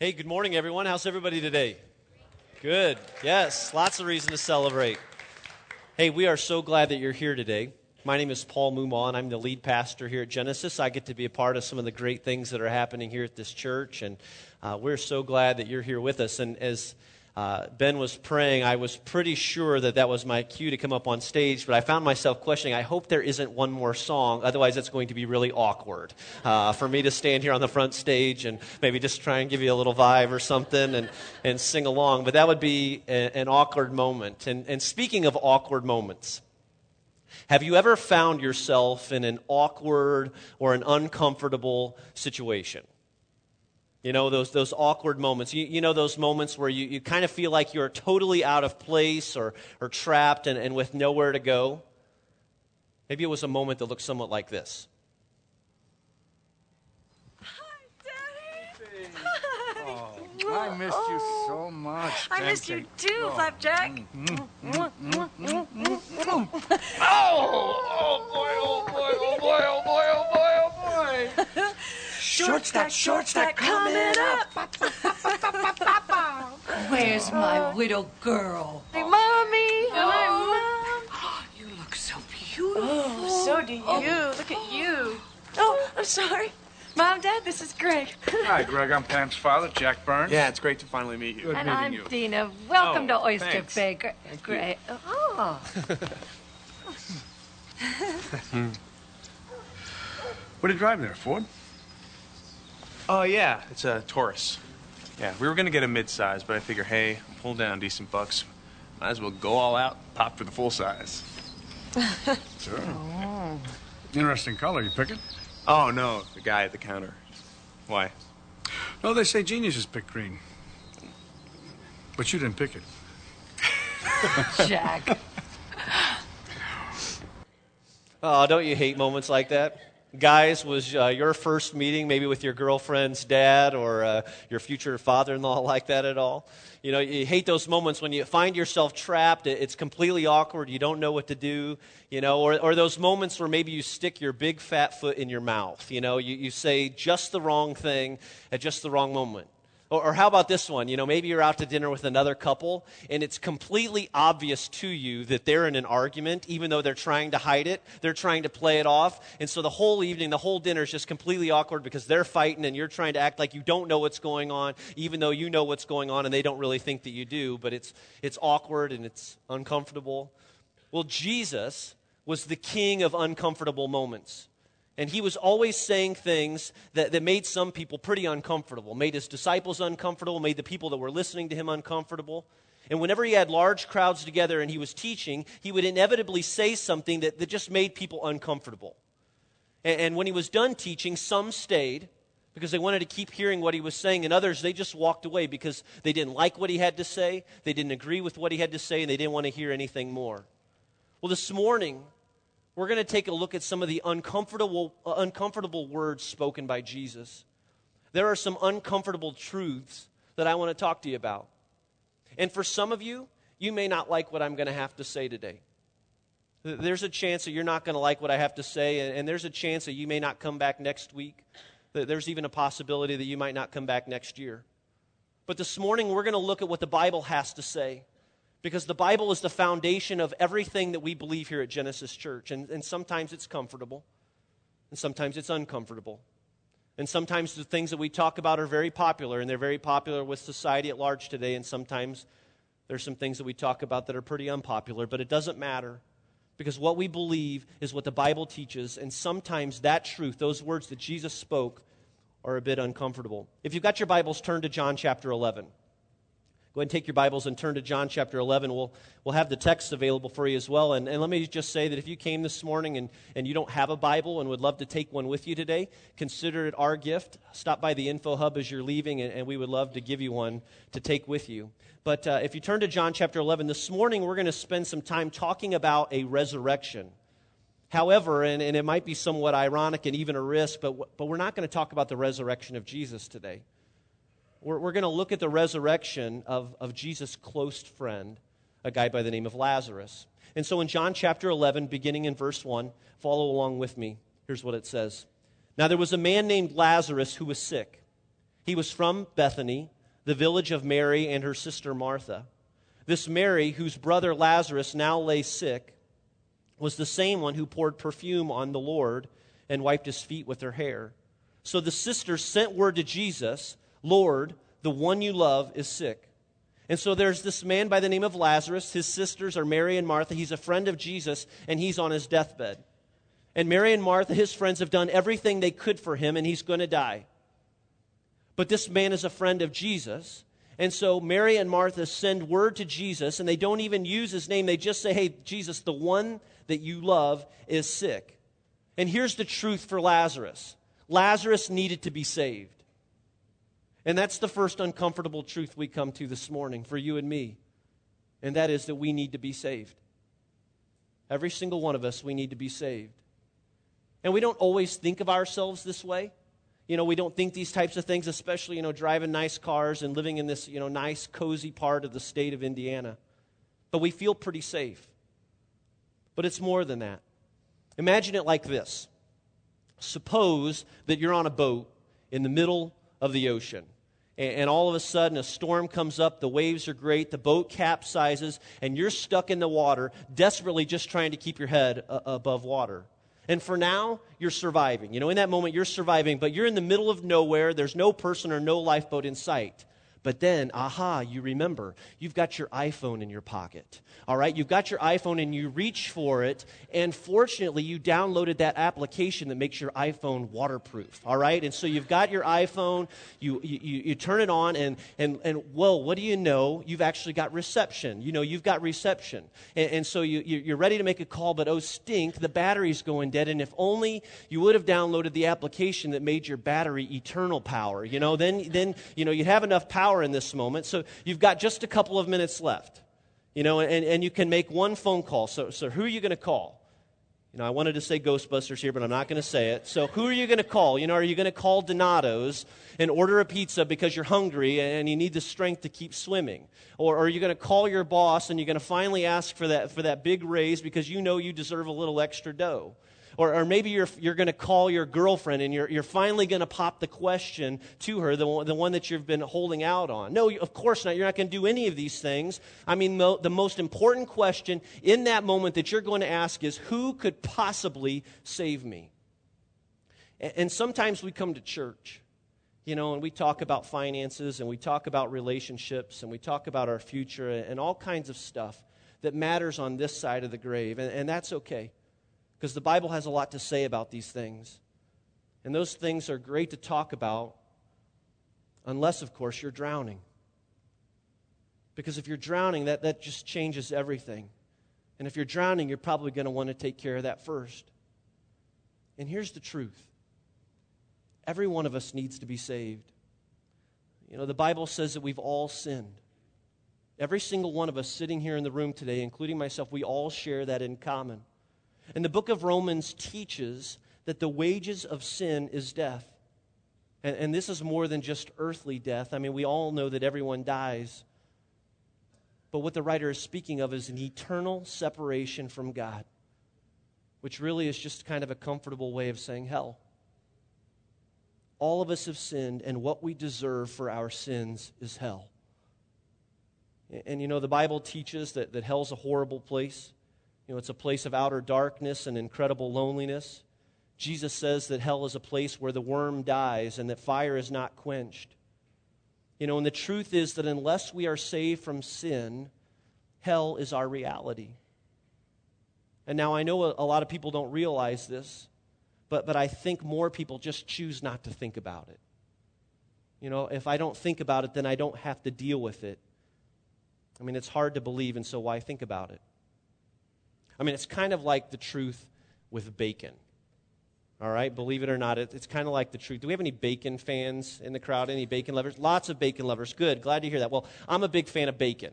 Hey, good morning, everyone. How's everybody today? Good. Yes, lots of reason to celebrate. Hey, we are so glad that you're here today. My name is Paul Mumon. I'm the lead pastor here at Genesis. I get to be a part of some of the great things that are happening here at this church, and uh, we're so glad that you're here with us. And as uh, Ben was praying, I was pretty sure that that was my cue to come up on stage, but I found myself questioning, I hope there isn't one more song. Otherwise, it's going to be really awkward uh, for me to stand here on the front stage and maybe just try and give you a little vibe or something and, and sing along. But that would be a, an awkward moment. And, and speaking of awkward moments, have you ever found yourself in an awkward or an uncomfortable situation? You know, those, those awkward moments. You, you know, those moments where you, you kind of feel like you're totally out of place or, or trapped and, and with nowhere to go. Maybe it was a moment that looked somewhat like this. Hi, Daddy! I missed you so much. I missed you too, oh. Flapjack. Oh, oh oh boy, oh boy, oh boy, oh boy, oh boy. Short stack, short stack coming up. Where's my oh. widow girl? Hey, mommy. Hi, mom. You look so beautiful. Oh, so do oh. you. Look at you. Oh, I'm sorry. Mom, Dad, this is Greg. Hi, Greg. I'm Pam's father, Jack Burns. Yeah, it's great to finally meet you. Good And meeting I'm you. Dina. Welcome Oh, to Oyster thanks. Baker. Great. Oh. Hmm. What are you driving there, Ford? Oh, yeah, it's a Taurus. Yeah, we were going to get a midsize, but I figure, hey, pull down decent bucks. Might as well go all out, pop for the full size. Sure. Interesting color. You pick it? Oh, no, the guy at the counter. Why? No, they say geniuses pick green. But you didn't pick it. Jack. Oh, don't you hate moments like that? Guys, was uh, your first meeting maybe with your girlfriend's dad or uh, your future father in law like that at all? You know, you hate those moments when you find yourself trapped. It's completely awkward. You don't know what to do, you know, or, or those moments where maybe you stick your big fat foot in your mouth. You know, you, you say just the wrong thing at just the wrong moment. Or, or how about this one? You know, maybe you're out to dinner with another couple, and it's completely obvious to you that they're in an argument, even though they're trying to hide it. They're trying to play it off. And so the whole evening, the whole dinner is just completely awkward because they're fighting, and you're trying to act like you don't know what's going on, even though you know what's going on, and they don't really think that you do. But it's, it's awkward and it's uncomfortable. Well, Jesus was the king of uncomfortable moments. And he was always saying things that, that made some people pretty uncomfortable, made his disciples uncomfortable, made the people that were listening to him uncomfortable. And whenever he had large crowds together and he was teaching, he would inevitably say something that, that just made people uncomfortable. And, and when he was done teaching, some stayed because they wanted to keep hearing what he was saying, and others, they just walked away because they didn't like what he had to say, they didn't agree with what he had to say, and they didn't want to hear anything more. Well, this morning, we're going to take a look at some of the uncomfortable, uh, uncomfortable words spoken by Jesus. There are some uncomfortable truths that I want to talk to you about. And for some of you, you may not like what I'm going to have to say today. There's a chance that you're not going to like what I have to say, and, and there's a chance that you may not come back next week. Th- There's even a possibility that you might not come back next year. But this morning, we're going to look at what the Bible has to say because the Bible is the foundation of everything that we believe here at Genesis Church. And, and sometimes it's comfortable, and sometimes it's uncomfortable. And sometimes the things that we talk about are very popular, and they're very popular with society at large today. And sometimes there's some things that we talk about that are pretty unpopular, but it doesn't matter because what we believe is what the Bible teaches. And sometimes that truth, those words that Jesus spoke, are a bit uncomfortable. If you've got your Bibles, turn to John chapter 11. Go ahead and take your Bibles and turn to John chapter 11. We'll, we'll have the text available for you as well. And, and let me just say that if you came this morning and, and you don't have a Bible and would love to take one with you today, consider it our gift. Stop by the info hub as you're leaving, and, and we would love to give you one to take with you. But uh, if you turn to John chapter 11, this morning we're going to spend some time talking about a resurrection. However, and, and it might be somewhat ironic and even a risk, but, but we're not going to talk about the resurrection of Jesus today. We're, we're going to look at the resurrection of, of Jesus' close friend, a guy by the name of Lazarus. And so in John chapter 11, beginning in verse 1, follow along with me. Here's what it says Now there was a man named Lazarus who was sick. He was from Bethany, the village of Mary and her sister Martha. This Mary, whose brother Lazarus now lay sick, was the same one who poured perfume on the Lord and wiped his feet with her hair. So the sisters sent word to Jesus Lord, the one you love is sick. And so there's this man by the name of Lazarus. His sisters are Mary and Martha. He's a friend of Jesus, and he's on his deathbed. And Mary and Martha, his friends, have done everything they could for him, and he's going to die. But this man is a friend of Jesus. And so Mary and Martha send word to Jesus, and they don't even use his name. They just say, Hey, Jesus, the one that you love is sick. And here's the truth for Lazarus Lazarus needed to be saved. And that's the first uncomfortable truth we come to this morning for you and me. And that is that we need to be saved. Every single one of us, we need to be saved. And we don't always think of ourselves this way. You know, we don't think these types of things, especially, you know, driving nice cars and living in this, you know, nice, cozy part of the state of Indiana. But we feel pretty safe. But it's more than that. Imagine it like this Suppose that you're on a boat in the middle of the ocean. And all of a sudden, a storm comes up, the waves are great, the boat capsizes, and you're stuck in the water, desperately just trying to keep your head above water. And for now, you're surviving. You know, in that moment, you're surviving, but you're in the middle of nowhere. There's no person or no lifeboat in sight. But then, aha, you remember, you've got your iPhone in your pocket. All right, you've got your iPhone and you reach for it, and fortunately, you downloaded that application that makes your iPhone waterproof. All right, and so you've got your iPhone, you, you, you turn it on, and, and, and well, what do you know? You've actually got reception. You know, you've got reception. And, and so you, you're ready to make a call, but oh, stink, the battery's going dead. And if only you would have downloaded the application that made your battery eternal power, you know, then, then you know, you'd have enough power in this moment. So you've got just a couple of minutes left. You know, and, and you can make one phone call. So, so who are you going to call? You know, I wanted to say Ghostbusters here, but I'm not going to say it. So, who are you going to call? You know, are you going to call Donato's and order a pizza because you're hungry and you need the strength to keep swimming? Or, or are you going to call your boss and you're going to finally ask for that, for that big raise because you know you deserve a little extra dough? Or, or maybe you're, you're going to call your girlfriend and you're, you're finally going to pop the question to her, the one, the one that you've been holding out on. No, of course not. You're not going to do any of these things. I mean, the, the most important question in that moment that you're going to ask is who could possibly save me? And, and sometimes we come to church you know, and we talk about finances and we talk about relationships and we talk about our future and all kinds of stuff that matters on this side of the grave, and, and that's okay because the Bible has a lot to say about these things. And those things are great to talk about, unless, of course, you're drowning. Because if you're drowning, that, that just changes everything. And if you're drowning, you're probably going to want to take care of that first. And here's the truth every one of us needs to be saved. You know, the Bible says that we've all sinned. Every single one of us sitting here in the room today, including myself, we all share that in common. And the book of Romans teaches that the wages of sin is death. And, and, this is more than just earthly death. I mean, we all know that everyone dies. But what the writer is speaking of is an eternal separation from God, which really is just kind of a comfortable way of saying hell. All of us have sinned, and what we deserve for our sins is hell. And, and you know, the Bible teaches that, that hell's a horrible place. You know, it's a place of outer darkness and incredible loneliness. Jesus says that hell is a place where the worm dies and that fire is not quenched. You know, and the truth is that unless we are saved from sin, hell is our reality. And now I know a, lot of people don't realize this, but, but I think more people just choose not to think about it. You know, if I don't think about it, then I don't have to deal with it. I mean, it's hard to believe, and so why think about it? I mean, it's kind of like the truth with bacon. All right, believe it or not, it, it's kind of like the truth. Do we have any bacon fans in the crowd? Any bacon lovers? Lots of bacon lovers. Good, glad to hear that. Well, I'm a big fan of bacon.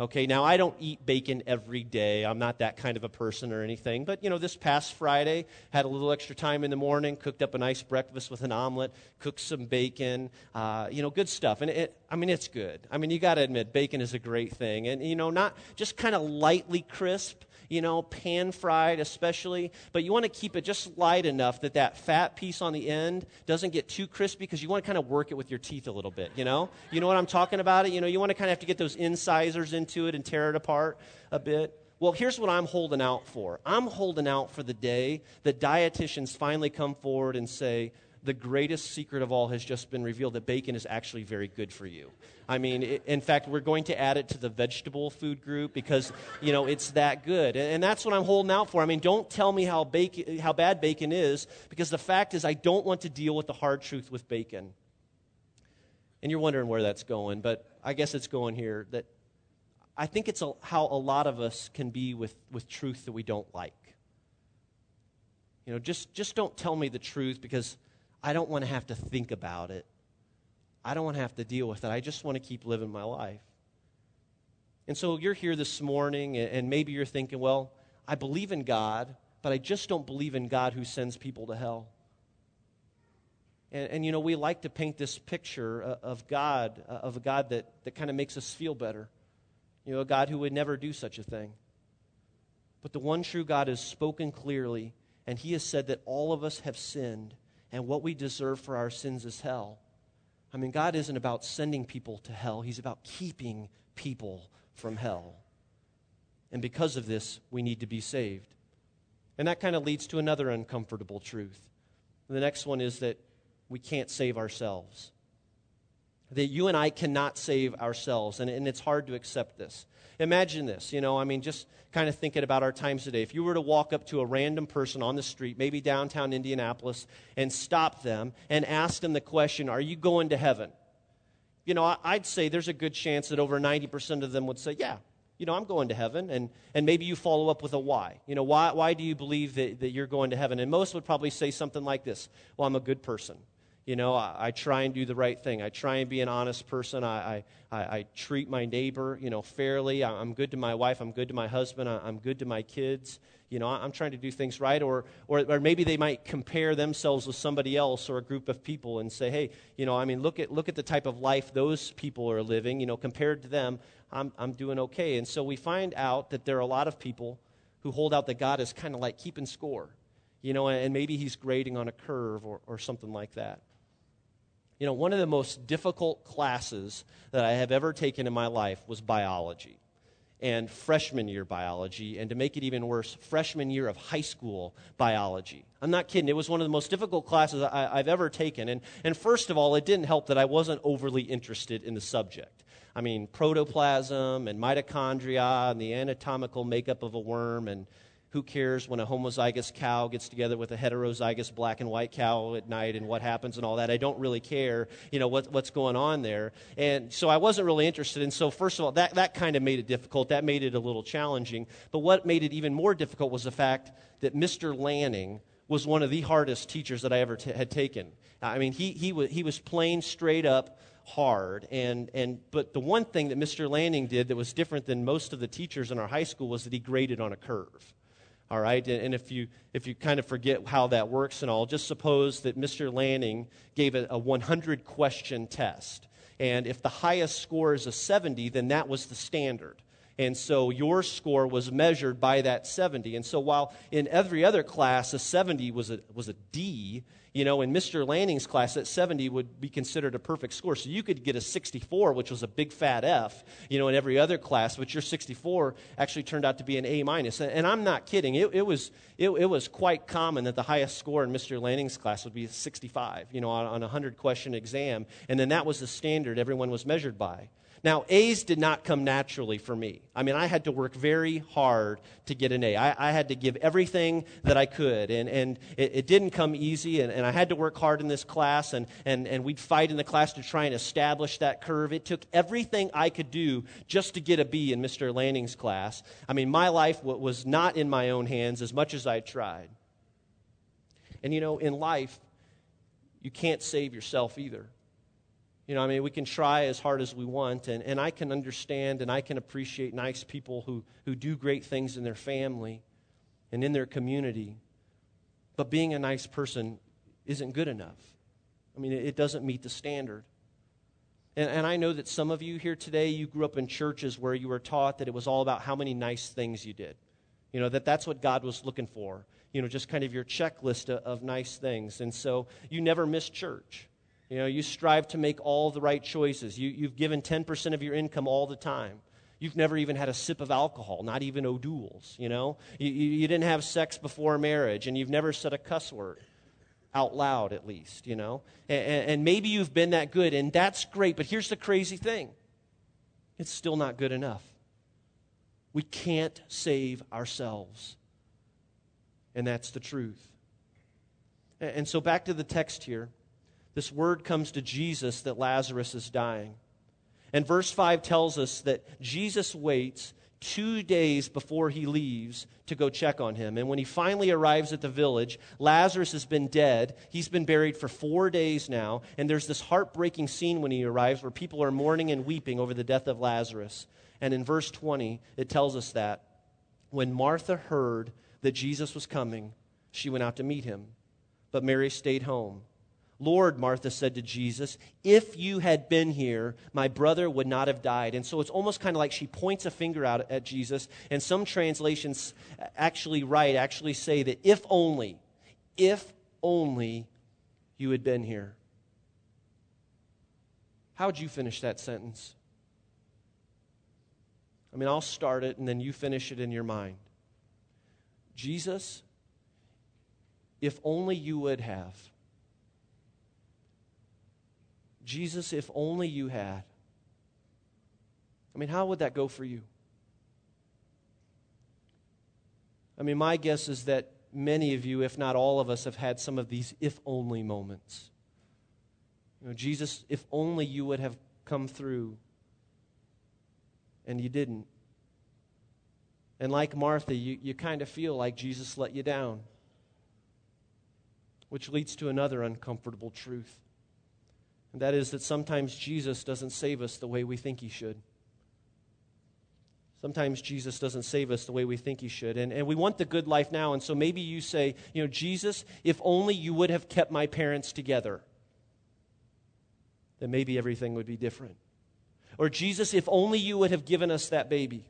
Okay, now I don't eat bacon every day. I'm not that kind of a person or anything. But, you know, this past Friday, had a little extra time in the morning, cooked up a nice breakfast with an omelet, cooked some bacon, uh, you know, good stuff. And it, I mean, it's good. I mean, you got to admit, bacon is a great thing. And, you know, not just kind of lightly crisp, you know, pan fried especially, but you want to keep it just light enough that that fat piece on the end doesn't get too crispy because you want to kind of work it with your teeth a little bit, you know? You know what I'm talking about? It? You know, you want to kind of have to get those incisors into it and tear it apart a bit. Well, here's what I'm holding out for. I'm holding out for the day that dietitians finally come forward and say, the greatest secret of all has just been revealed that bacon is actually very good for you. I mean, it, in fact, we're going to add it to the vegetable food group because, you know, it's that good. And, and that's what I'm holding out for. I mean, don't tell me how, bacon, how bad bacon is because the fact is I don't want to deal with the hard truth with bacon. And you're wondering where that's going, but I guess it's going here that I think it's a, how a lot of us can be with, with truth that we don't like. You know, just, just don't tell me the truth because I don't want to have to think about it. I don't want to have to deal with it. I just want to keep living my life. And so you're here this morning, and maybe you're thinking, well, I believe in God, but I just don't believe in God who sends people to hell. And, and you know, we like to paint this picture uh, of God, uh, of a God that, that kind of makes us feel better. You know, a God who would never do such a thing. But the one true God has spoken clearly, and he has said that all of us have sinned and what we deserve for our sins is hell. I mean, God isn't about sending people to hell, He's about keeping people from hell. And because of this, we need to be saved. And that kind of leads to another uncomfortable truth. The next one is that we can't save ourselves. That you and I cannot save ourselves, and, and it's hard to accept this. Imagine this, you know, I mean, just kind of thinking about our times today. If you were to walk up to a random person on the street, maybe downtown Indianapolis, and stop them and ask them the question, Are you going to heaven? You know, I'd say there's a good chance that over 90% of them would say, Yeah, you know, I'm going to heaven. And, and maybe you follow up with a why. You know, why, why do you believe that, that you're going to heaven? And most would probably say something like this Well, I'm a good person. You know, I, I, try and do the right thing. I try and be an honest person. I, I, I treat my neighbor, you know, fairly. I, am good to my wife. I'm good to my husband. I, am good to my kids. You know, I'm trying to do things right. Or, or, or maybe they might compare themselves with somebody else or a group of people and say, hey, you know, I mean, look at, look at the type of life those people are living. You know, compared to them, I'm, I'm doing okay. And so we find out that there are a lot of people who hold out that God is kind of like keeping score. You know, and maybe he's grading on a curve or, or something like that. You know, one of the most difficult classes that I have ever taken in my life was biology and freshman year biology, and to make it even worse, freshman year of high school biology. I'm not kidding. It was one of the most difficult classes I, have ever taken. And, and first of all, it didn't help that I wasn't overly interested in the subject. I mean, protoplasm and mitochondria and the anatomical makeup of a worm and who cares when a homozygous cow gets together with a heterozygous black and white cow at night and what happens and all that. I don't really care, you know, what, what's going on there. And so I wasn't really interested. And so, first of all, that, that kind of made it difficult. That made it a little challenging. But what made it even more difficult was the fact that Mr. Lanning was one of the hardest teachers that I ever t- had taken. I mean, he, he, was, he was plain straight up hard. And, and, but the one thing that Mr. Lanning did that was different than most of the teachers in our high school was that he graded on a curve all right? And if you if you kind of forget how that works and all just suppose that mr lanning gave a, a 100 question test and if the highest score is a 70 then that was the standard and so your score was measured by that 70 and so while in every other class a 70 was a was a d you know, in Mr. Lanning's class, that 70 would be considered a perfect score. So you could get a 64, which was a big fat F, you know, in every other class, but your 64 actually turned out to be an A minus. And I'm not kidding. It, it was, it, it, was quite common that the highest score in Mr. Lanning's class would be 65, you know, on, on a 100 question exam. And then that was the standard everyone was measured by. Now, A's did not come naturally for me. I mean, I had to work very hard to get an A. I, I had to give everything that I could, and, and it, it didn't come easy, and, and I had to work hard in this class, and, and, and we'd fight in the class to try and establish that curve. It took everything I could do just to get a B in Mr. Lanning's class. I mean, my life was not in my own hands as much as I tried. And you know, in life, you can't save yourself either. You know, I mean, we can try as hard as we want, and, and I can understand and I can appreciate nice people who, who do great things in their family and in their community. But being a nice person isn't good enough. I mean, it doesn't meet the standard. And, and, I know that some of you here today, you grew up in churches where you were taught that it was all about how many nice things you did. You know, that that's what God was looking for. You know, just kind of your checklist of, of nice things. And so you never missed church. You know, you strive to make all the right choices. You, you've given 10% of your income all the time. You've never even had a sip of alcohol, not even O'Doul's, you know? You, you, you didn't have sex before marriage, and you've never said a cuss word out loud, at least, you know? And, and maybe you've been that good, and that's great, but here's the crazy thing it's still not good enough. We can't save ourselves. And that's the truth. And so back to the text here. This word comes to Jesus that Lazarus is dying. And verse 5 tells us that Jesus waits two days before he leaves to go check on him. And when he finally arrives at the village, Lazarus has been dead. He's been buried for four days now. And there's this heartbreaking scene when he arrives where people are mourning and weeping over the death of Lazarus. And in verse 20, it tells us that when Martha heard that Jesus was coming, she went out to meet him. But Mary stayed home. Lord, Martha said to Jesus, if you had been here, my brother would not have died. And so it's almost kind of like she points a finger out at Jesus. And some translations actually write, actually say that if only, if only you had been here. How would you finish that sentence? I mean, I'll start it and then you finish it in your mind. Jesus, if only you would have. Jesus, if only you had. I mean, how would that go for you? I mean, my guess is that many of you, if not all of us, have had some of these if only moments. You know, Jesus, if only you would have come through, and you didn't. And like Martha, you, you kind of feel like Jesus let you down, which leads to another uncomfortable truth. And that is that sometimes Jesus doesn't save us the way we think he should. Sometimes Jesus doesn't save us the way we think he should. And, and we want the good life now. And so maybe you say, you know, Jesus, if only you would have kept my parents together, then maybe everything would be different. Or, Jesus, if only you would have given us that baby,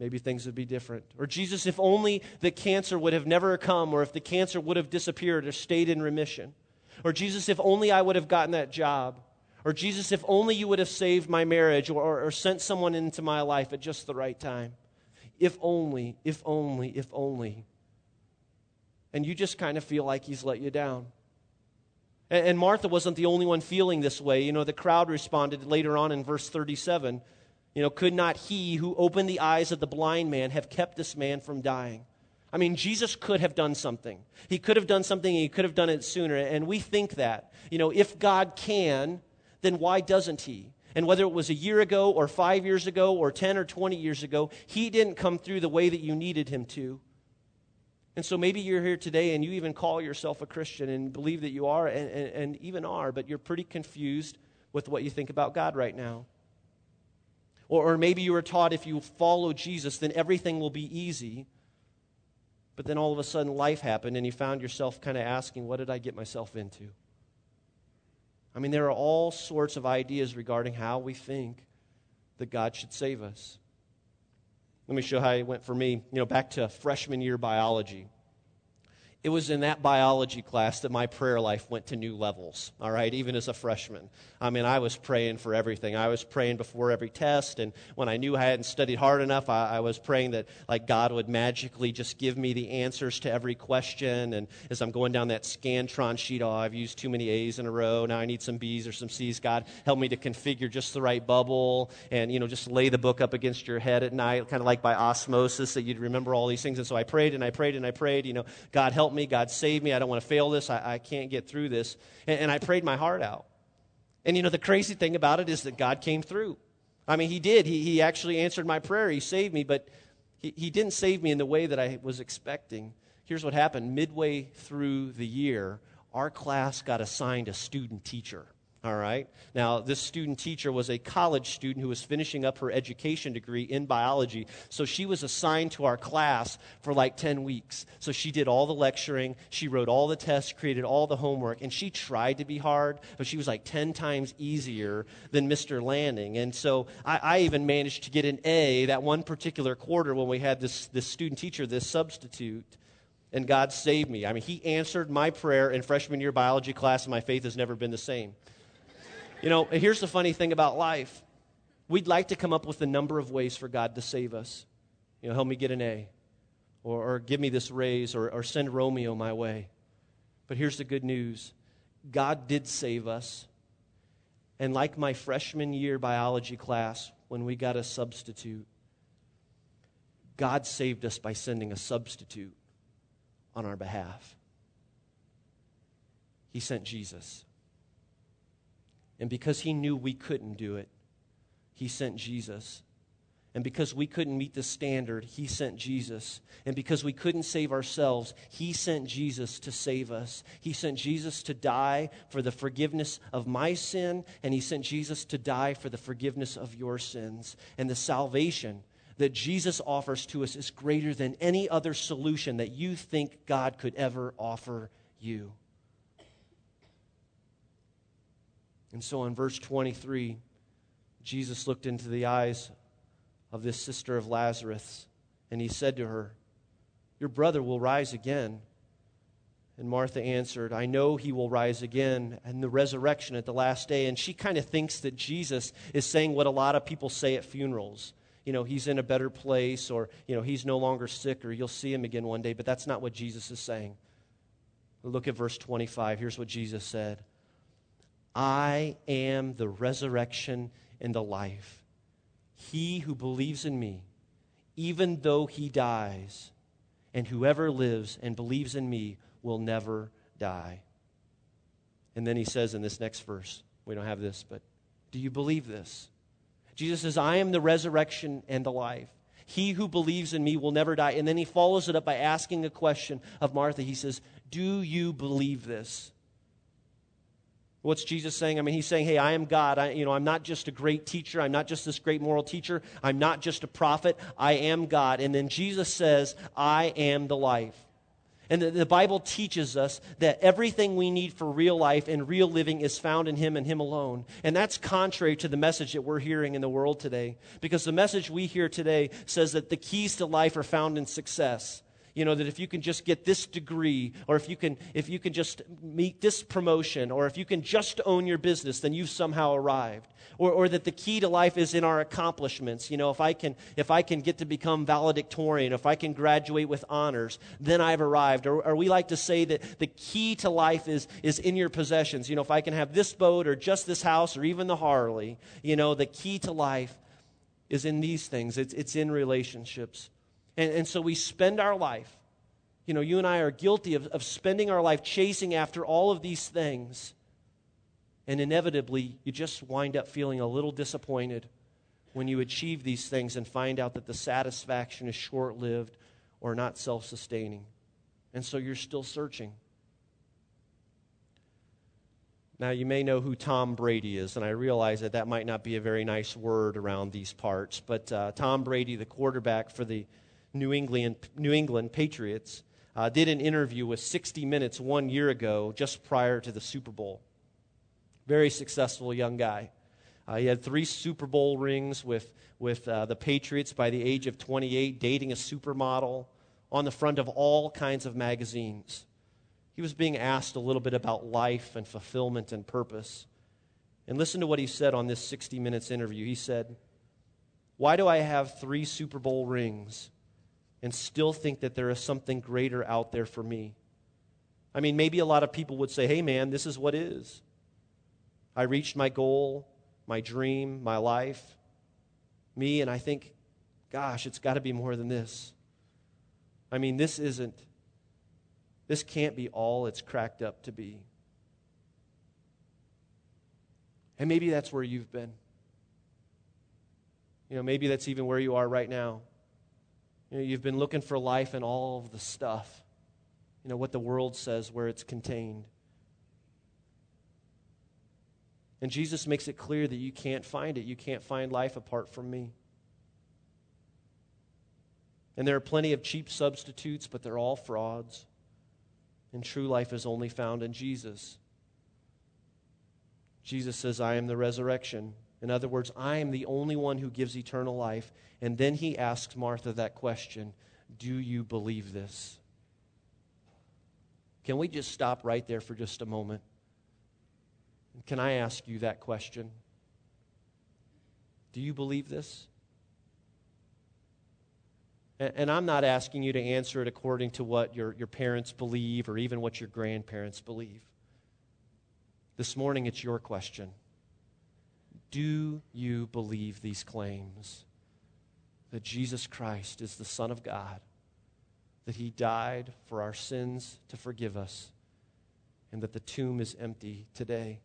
maybe things would be different. Or, Jesus, if only the cancer would have never come, or if the cancer would have disappeared or stayed in remission. Or, Jesus, if only I would have gotten that job. Or, Jesus, if only you would have saved my marriage or, or, or sent someone into my life at just the right time. If only, if only, if only. And you just kind of feel like he's let you down. And, and Martha wasn't the only one feeling this way. You know, the crowd responded later on in verse 37. You know, could not he who opened the eyes of the blind man have kept this man from dying? I mean, Jesus could have done something. He could have done something, and he could have done it sooner. And we think that. You know, if God can, then why doesn't he? And whether it was a year ago or five years ago or 10 or 20 years ago, he didn't come through the way that you needed him to. And so maybe you're here today and you even call yourself a Christian and believe that you are and, and, and even are, but you're pretty confused with what you think about God right now. Or, or maybe you were taught if you follow Jesus, then everything will be easy. But then all of a sudden life happened and you found yourself kind of asking, what did I get myself into? I mean, there are all sorts of ideas regarding how we think that God should save us. Let me show how it went for me. You know, back to freshman year biology it was in that biology class that my prayer life went to new levels, all right, even as a freshman. I mean, I was praying for everything. I was praying before every test, and when I knew I hadn't studied hard enough, I, I was praying that, like, God would magically just give me the answers to every question. And as I'm going down that Scantron sheet, oh, I've used too many A's in a row. Now I need some B's or some C's. God, help me to configure just the right bubble and, you know, just lay the book up against your head at night, kind of like by osmosis, that you'd remember all these things. And so I prayed and I prayed and I prayed, you know, God, help me. God, save me. I don't want to fail this. I, I can't get through this. And, and I prayed my heart out. And you know, the crazy thing about it is that God came through. I mean, He did. He, he actually answered my prayer. He saved me, but he, he didn't save me in the way that I was expecting. Here's what happened midway through the year, our class got assigned a student teacher. All right. Now, this student teacher was a college student who was finishing up her education degree in biology. So she was assigned to our class for like 10 weeks. So she did all the lecturing, she wrote all the tests, created all the homework, and she tried to be hard, but she was like 10 times easier than Mr. Lanning. And so I, I even managed to get an A that one particular quarter when we had this, this student teacher, this substitute and God saved me. I mean, He answered my prayer in freshman year biology class, and my faith has never been the same. You know, here's the funny thing about life we'd like to come up with a number of ways for God to save us. You know, help me get an A, or, or give me this raise, or, or send Romeo my way. But here's the good news God did save us. And like my freshman year biology class, when we got a substitute, God saved us by sending a substitute on our behalf. He sent Jesus. And because he knew we couldn't do it, he sent Jesus. And because we couldn't meet the standard, he sent Jesus. And because we couldn't save ourselves, he sent Jesus to save us. He sent Jesus to die for the forgiveness of my sin, and he sent Jesus to die for the forgiveness of your sins. And the salvation that Jesus offers to us is greater than any other solution that you think God could ever offer you. And so in verse 23, Jesus looked into the eyes of this sister of Lazarus, and he said to her, Your brother will rise again. And Martha answered, I know he will rise again and the resurrection at the last day. And she kind of thinks that Jesus is saying what a lot of people say at funerals you know, he's in a better place or, you know, he's no longer sick or you'll see him again one day. But that's not what Jesus is saying. Look at verse 25. Here's what Jesus said I am the resurrection and the life. He who believes in me, even though he dies, and whoever lives and believes in me will never die. And then he says in this next verse, we don't have this, but do you believe this? Jesus says, I am the resurrection and the life. He who believes in me will never die. And then he follows it up by asking a question of Martha. He says, Do you believe this? What's Jesus saying? I mean, he's saying, Hey, I am God. I, you know, I'm not just a great teacher. I'm not just this great moral teacher. I'm not just a prophet. I am God. And then Jesus says, I am the life. And the, the, Bible teaches us that everything we need for real life and real living is found in Him and Him alone. And that's contrary to the message that we're hearing in the world today. Because the message we hear today says that the keys to life are found in success you know that if you can just get this degree or if you can if you can just meet this promotion or if you can just own your business then you've somehow arrived. Or, or that the key to life is in our accomplishments. You know if i can if i can get to become valedictorian if i can graduate with honors then i've arrived. Or, or we like to say that the key to life is is in your possessions. You know if i can have this boat or just this house or even the harley you know the key to life is in these things. It's, it's in relationships and, and so we spend our life, you know, you and I are guilty of, of spending our life chasing after all of these things. And inevitably, you just wind up feeling a little disappointed when you achieve these things and find out that the satisfaction is short lived or not self sustaining. And so you're still searching. Now, you may know who Tom Brady is, and I realize that that might not be a very nice word around these parts, but uh, Tom Brady, the quarterback for the New England, New England Patriots, uh, did an interview with 60 Minutes one year ago, just prior to the Super Bowl. Very successful young guy. Uh, he had three Super Bowl rings with, with uh, the Patriots by the age of 28, dating a supermodel on the front of all kinds of magazines. He was being asked a little bit about life and fulfillment and purpose. And listen to what he said on this 60 Minutes interview. He said, Why do I have three Super Bowl rings? And still think that there is something greater out there for me. I mean, maybe a lot of people would say, hey, man, this is what is. I reached my goal, my dream, my life, me, and I think, gosh, it's got to be more than this. I mean, this isn't, this can't be all it's cracked up to be. And maybe that's where you've been. You know, maybe that's even where you are right now. You know, you've been looking for life in all of the stuff, you know, what the world says, where it's contained. And Jesus makes it clear that you can't find it. You can't find life apart from me. And there are plenty of cheap substitutes, but they're all frauds. And true life is only found in Jesus. Jesus says, I am the resurrection in other words, I am the only one who gives eternal life. And then he asks Martha that question Do you believe this? Can we just stop right there for just a moment? Can I ask you that question? Do you believe this? And I'm not asking you to answer it according to what your, your parents believe or even what your grandparents believe. This morning, it's your question. Do you believe these claims that Jesus Christ is the Son of God, that He died for our sins to forgive us, and that the tomb is empty today?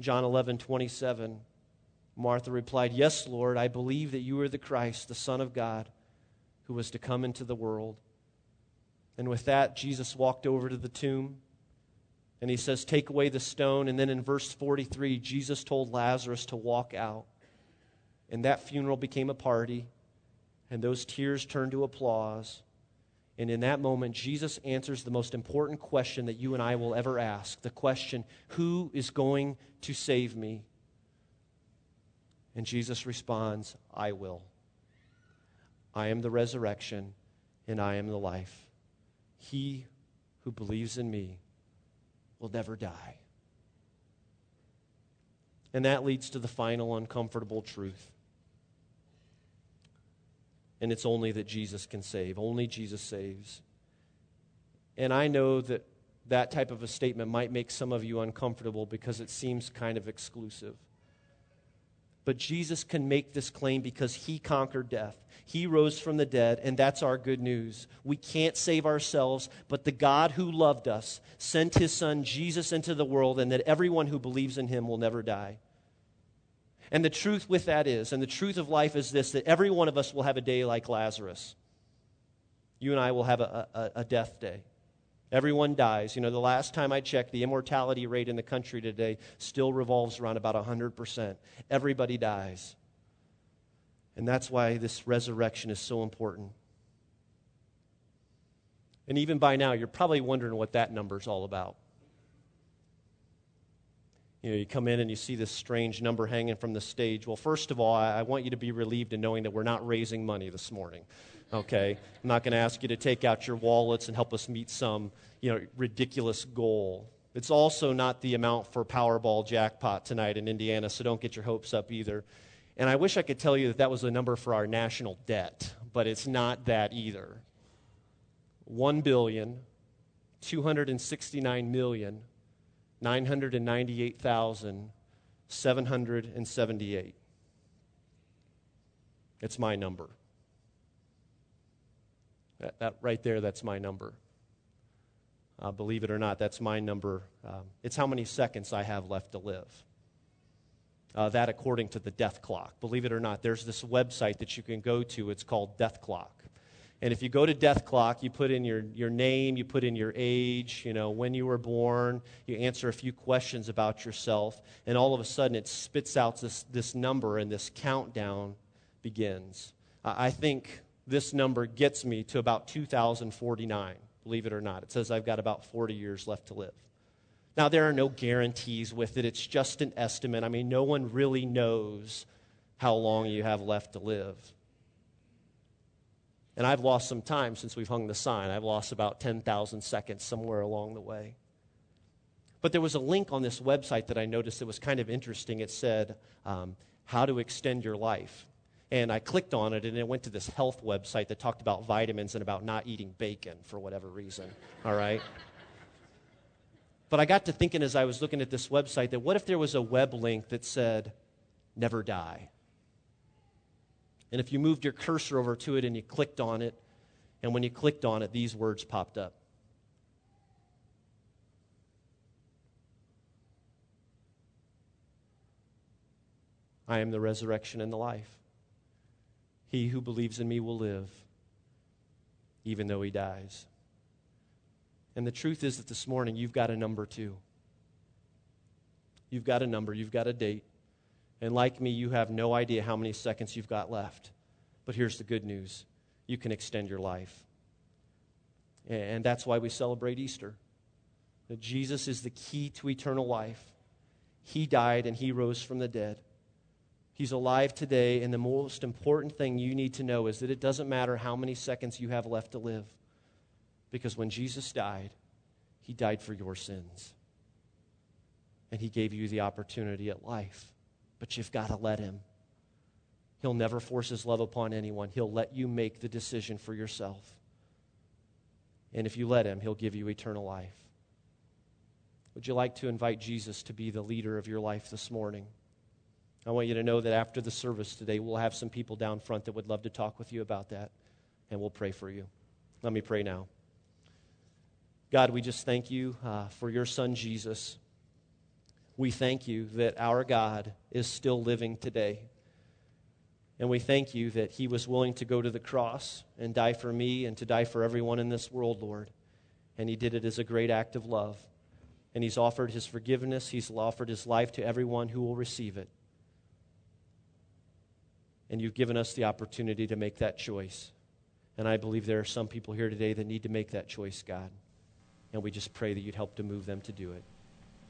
John 11, 27. Martha replied, Yes, Lord, I believe that you are the Christ, the Son of God, who was to come into the world. And with that, Jesus walked over to the tomb and he says, Take away the stone. And then in verse 43, Jesus told Lazarus to walk out. And that funeral became a party, and those tears turned to applause. And in that moment, Jesus answers the most important question that you and I will ever ask the question, Who is going to save me? And Jesus responds, I will. I am the resurrection, and I am the life. He who believes in me will never die. And that leads to the final uncomfortable truth. And it's only that Jesus can save. Only Jesus saves. And I know that that type of a statement might make some of you uncomfortable because it seems kind of exclusive. But Jesus can make this claim because he conquered death. He rose from the dead, and that's our good news. We can't save ourselves, but the God who loved us sent his son Jesus into the world, and that everyone who believes in him will never die. And the truth with that is, and the truth of life is this that every one of us will have a day like Lazarus. You and I will have a, a, a death day. Everyone dies. You know, the last time I checked, the immortality rate in the country today still revolves around about 100%. Everybody dies. And that's why this resurrection is so important. And even by now, you're probably wondering what that number is all about. You know, you come in and you see this strange number hanging from the stage. Well, first of all, I want you to be relieved in knowing that we're not raising money this morning okay? I'm not going to ask you to take out your wallets and help us meet some, you know, ridiculous goal. It's also not the amount for Powerball jackpot tonight in Indiana, so don't get your hopes up either. And I wish I could tell you that that was the number for our national debt, but it's not that either. One billion, two hundred and sixty-nine million, nine hundred and ninety-eight thousand, seven hundred and seventy-eight. It's my number. That, that right there, that's my number. Uh, believe it or not, that's my number. Um, it's how many seconds I have left to live. Uh, that according to the death clock. Believe it or not, there's this website that you can go to. It's called Death Clock. And if you go to Death Clock, you put in your, your name, you put in your age, you know, when you were born, you answer a few questions about yourself, and all of a sudden it spits out this, this number and this countdown begins. I think this number gets me to about 2049, believe it or not. It says I've got about 40 years left to live. Now, there are no guarantees with it, it's just an estimate. I mean, no one really knows how long you have left to live. And I've lost some time since we've hung the sign. I've lost about 10,000 seconds somewhere along the way. But there was a link on this website that I noticed that was kind of interesting. It said, um, How to Extend Your Life. And I clicked on it, and it went to this health website that talked about vitamins and about not eating bacon for whatever reason. All right? But I got to thinking as I was looking at this website that what if there was a web link that said, never die? And if you moved your cursor over to it and you clicked on it, and when you clicked on it, these words popped up I am the resurrection and the life. He who believes in me will live, even though he dies. And the truth is that this morning you've got a number too. You've got a number, you've got a date. And like me, you have no idea how many seconds you've got left. But here's the good news you can extend your life. And that's why we celebrate Easter. That Jesus is the key to eternal life. He died and he rose from the dead. He's alive today, and the most important thing you need to know is that it doesn't matter how many seconds you have left to live. Because when Jesus died, he died for your sins. And he gave you the opportunity at life. But you've got to let him. He'll never force his love upon anyone, he'll let you make the decision for yourself. And if you let him, he'll give you eternal life. Would you like to invite Jesus to be the leader of your life this morning? I want you to know that after the service today, we'll have some people down front that would love to talk with you about that, and we'll pray for you. Let me pray now. God, we just thank you uh, for your son Jesus. We thank you that our God is still living today. And we thank you that he was willing to go to the cross and die for me and to die for everyone in this world, Lord. And he did it as a great act of love. And he's offered his forgiveness, he's offered his life to everyone who will receive it. And you've given us the opportunity to make that choice. And I believe there are some people here today that need to make that choice, God. And we just pray that you'd help to move them to do it.